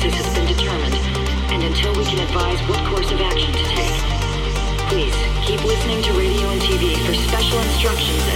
crisis has been determined, and until we can advise what course of action to take. Please keep listening to radio and TV for special instructions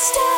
stop.